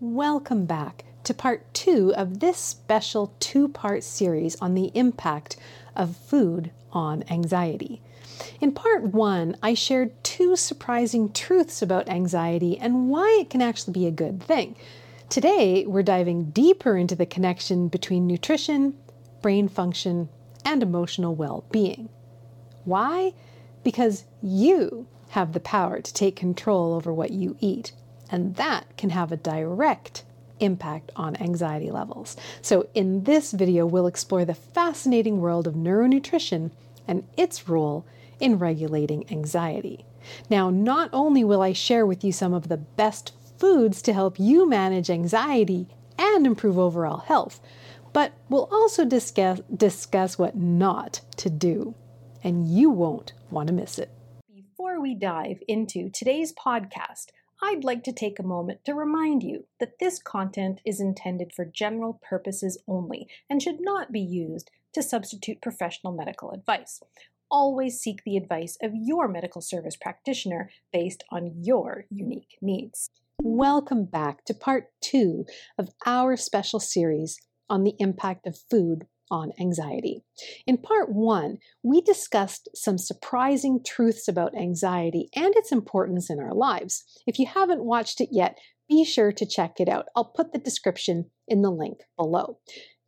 Welcome back to part two of this special two part series on the impact of food on anxiety. In part one, I shared two surprising truths about anxiety and why it can actually be a good thing. Today, we're diving deeper into the connection between nutrition, brain function, and emotional well being. Why? Because you have the power to take control over what you eat, and that can have a direct impact on anxiety levels. So, in this video, we'll explore the fascinating world of neuronutrition and its role in regulating anxiety. Now, not only will I share with you some of the best foods to help you manage anxiety and improve overall health, but we'll also discuss, discuss what not to do. And you won't want to miss it. Before we dive into today's podcast, I'd like to take a moment to remind you that this content is intended for general purposes only and should not be used to substitute professional medical advice. Always seek the advice of your medical service practitioner based on your unique needs. Welcome back to part two of our special series on the impact of food on anxiety. In part one, we discussed some surprising truths about anxiety and its importance in our lives. If you haven't watched it yet, be sure to check it out. I'll put the description in the link below.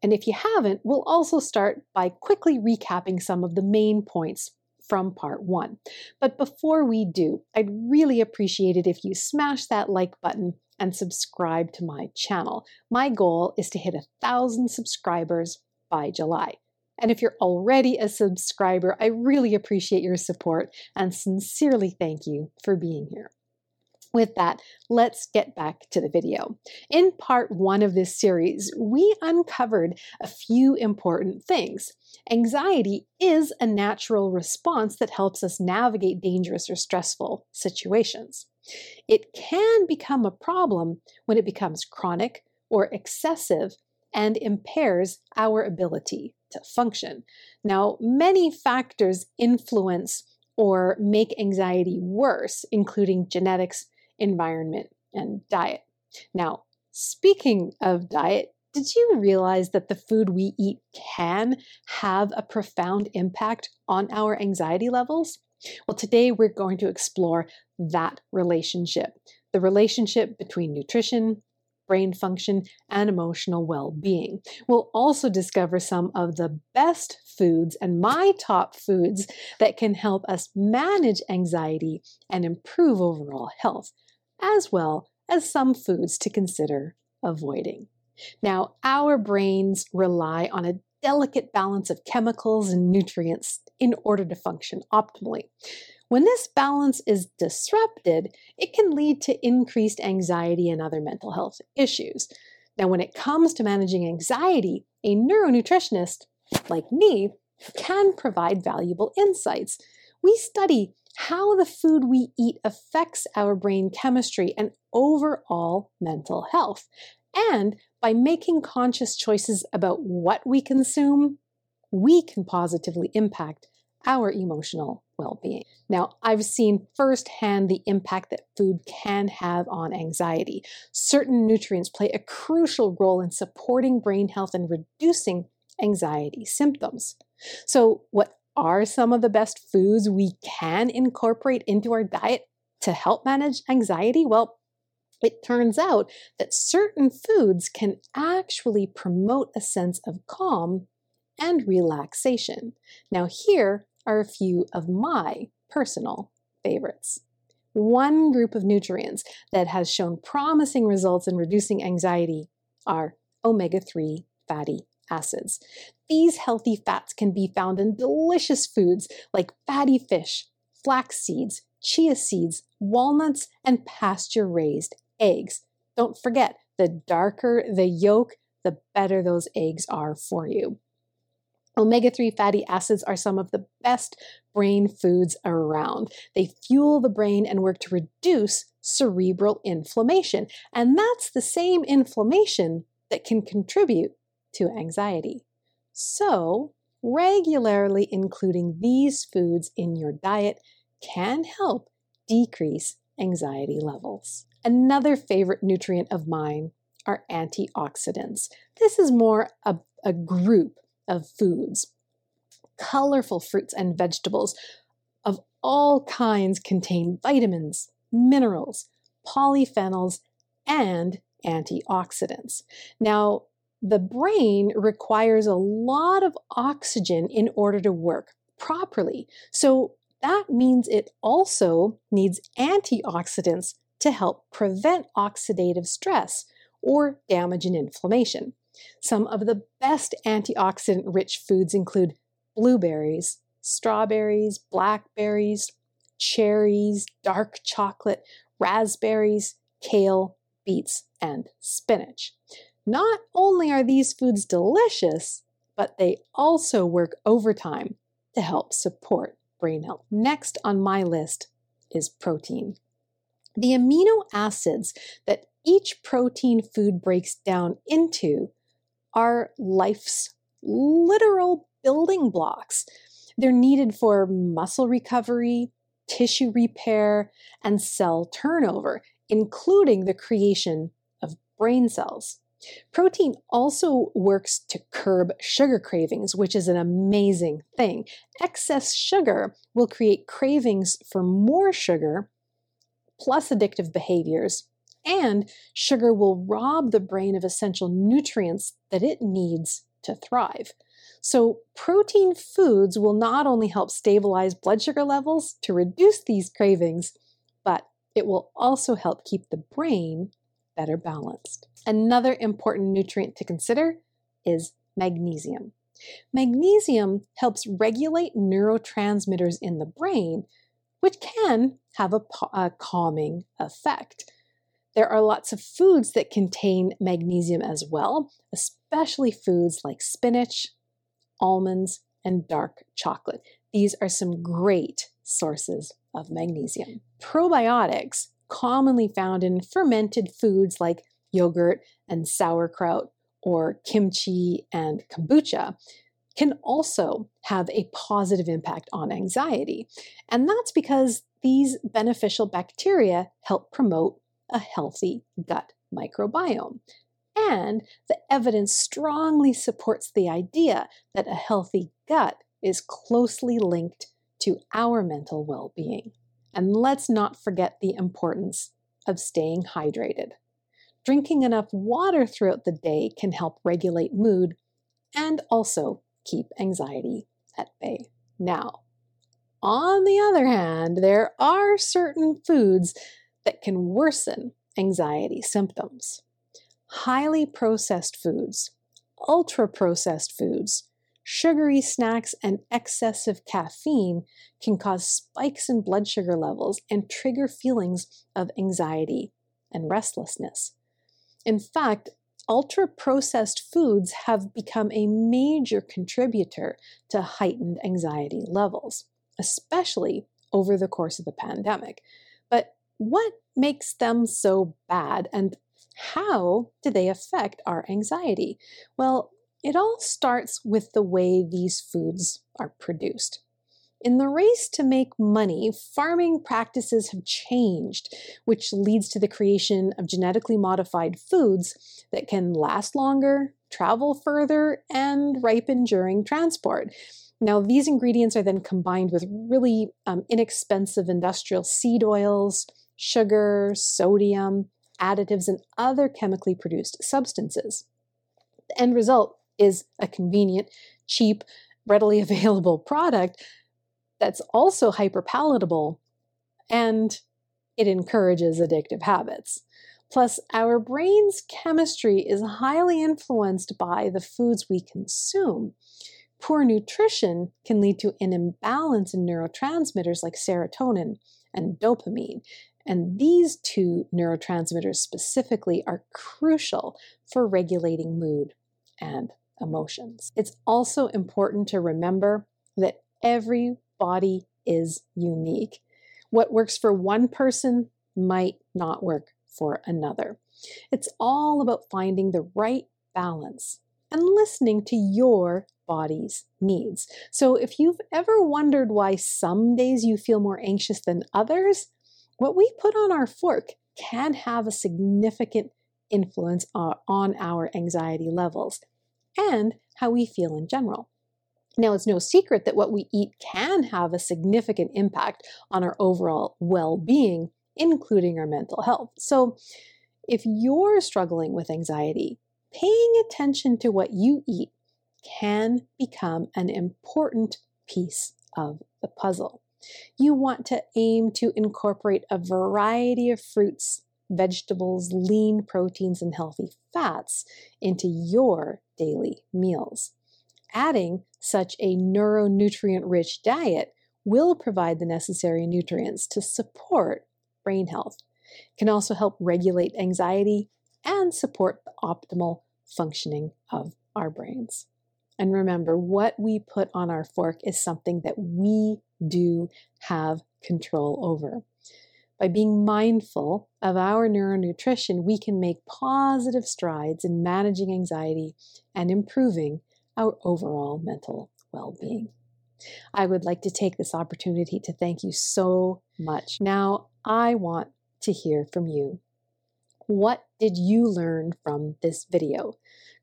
And if you haven't, we'll also start by quickly recapping some of the main points from part one. But before we do, I'd really appreciate it if you smash that like button and subscribe to my channel. My goal is to hit a thousand subscribers by July. And if you're already a subscriber, I really appreciate your support and sincerely thank you for being here. With that, let's get back to the video. In part one of this series, we uncovered a few important things. Anxiety is a natural response that helps us navigate dangerous or stressful situations. It can become a problem when it becomes chronic or excessive and impairs our ability to function. Now, many factors influence or make anxiety worse, including genetics, environment, and diet. Now, speaking of diet, did you realize that the food we eat can have a profound impact on our anxiety levels? Well, today we're going to explore that relationship the relationship between nutrition, brain function, and emotional well being. We'll also discover some of the best foods and my top foods that can help us manage anxiety and improve overall health, as well as some foods to consider avoiding. Now, our brains rely on a delicate balance of chemicals and nutrients in order to function optimally. When this balance is disrupted, it can lead to increased anxiety and other mental health issues. Now, when it comes to managing anxiety, a neuronutritionist like me can provide valuable insights. We study how the food we eat affects our brain chemistry and overall mental health. And by making conscious choices about what we consume, we can positively impact our emotional well being. Now, I've seen firsthand the impact that food can have on anxiety. Certain nutrients play a crucial role in supporting brain health and reducing anxiety symptoms. So, what are some of the best foods we can incorporate into our diet to help manage anxiety? Well, it turns out that certain foods can actually promote a sense of calm and relaxation. Now, here are a few of my personal favorites. One group of nutrients that has shown promising results in reducing anxiety are omega 3 fatty acids. These healthy fats can be found in delicious foods like fatty fish, flax seeds, chia seeds, walnuts, and pasture raised eggs. Don't forget, the darker the yolk, the better those eggs are for you. Omega 3 fatty acids are some of the best brain foods around. They fuel the brain and work to reduce cerebral inflammation. And that's the same inflammation that can contribute to anxiety. So, regularly including these foods in your diet can help decrease anxiety levels. Another favorite nutrient of mine are antioxidants. This is more a, a group of foods. Colorful fruits and vegetables of all kinds contain vitamins, minerals, polyphenols, and antioxidants. Now, the brain requires a lot of oxygen in order to work properly. So that means it also needs antioxidants to help prevent oxidative stress or damage and inflammation. Some of the best antioxidant rich foods include blueberries, strawberries, blackberries, cherries, dark chocolate, raspberries, kale, beets, and spinach. Not only are these foods delicious, but they also work overtime to help support brain health. Next on my list is protein. The amino acids that each protein food breaks down into are life's literal building blocks. They're needed for muscle recovery, tissue repair, and cell turnover, including the creation of brain cells. Protein also works to curb sugar cravings, which is an amazing thing. Excess sugar will create cravings for more sugar, plus addictive behaviors, and sugar will rob the brain of essential nutrients that it needs to thrive. So, protein foods will not only help stabilize blood sugar levels to reduce these cravings, but it will also help keep the brain better balanced. Another important nutrient to consider is magnesium. Magnesium helps regulate neurotransmitters in the brain, which can have a, a, calming effect. There are lots of foods that contain magnesium as well, especially foods like spinach, almonds, and dark chocolate. These are some great sources of magnesium. Probiotics, commonly found in fermented foods like yogurt and sauerkraut or kimchi and kombucha, can also have a positive impact on anxiety. And that's because these beneficial bacteria help promote a healthy gut microbiome. And the evidence strongly supports the idea that a healthy gut is closely linked to our mental well being. And let's not forget the importance of staying hydrated. Drinking enough water throughout the day can help regulate mood and also keep anxiety at bay. Now, on the other hand, there are certain foods that can worsen anxiety symptoms. Highly processed foods, ultra processed foods, sugary snacks, and excessive caffeine can cause spikes in blood sugar levels and trigger feelings of anxiety and restlessness. In fact, ultra processed foods have become a major contributor to heightened anxiety levels, especially over the course of the pandemic. What makes them so bad and how do they affect our anxiety? Well, it all starts with the way these foods are produced. In the race to make money, farming practices have changed, which leads to the creation of genetically modified foods that can last longer, travel further, and ripen during transport. Now, these ingredients are then combined with really um, inexpensive industrial seed oils, sugar, sodium, additives, and other chemically produced substances. The end result is a convenient, cheap, readily available product that's also hyper palatable and it encourages addictive habits. Plus, our brain's chemistry is highly influenced by the foods we consume. Poor nutrition can lead to an imbalance in neurotransmitters like serotonin and dopamine. And these two neurotransmitters specifically are crucial for regulating mood and emotions. It's also important to remember that every body is unique. What works for one person might not work for another. It's all about finding the right balance and listening to your body's needs. So, if you've ever wondered why some days you feel more anxious than others, what we put on our fork can have a significant influence uh, on our anxiety levels and how we feel in general. Now, it's no secret that what we eat can have a significant impact on our overall well being, including our mental health. So, if you're struggling with anxiety, paying attention to what you eat can become an important piece of the puzzle. You want to aim to incorporate a variety of fruits, vegetables, lean proteins, and healthy fats into your daily meals. Adding such a neuronutrient rich diet will provide the necessary nutrients to support brain health. It can also help regulate anxiety and support the optimal functioning of our brains. And remember, what we put on our fork is something that we do have control over. By being mindful of our neuronutrition, we can make positive strides in managing anxiety and improving our overall mental well being. I would like to take this opportunity to thank you so much. Now, I want to hear from you. What did you learn from this video?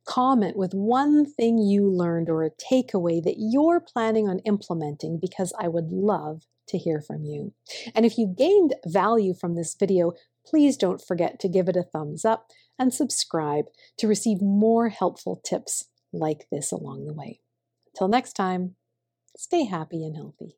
Comment with one thing you learned or a takeaway that you're planning on implementing because I would love to hear from you. And if you gained value from this video, please don't forget to give it a thumbs up and subscribe to receive more helpful tips like this along the way. Until next time, stay happy and healthy.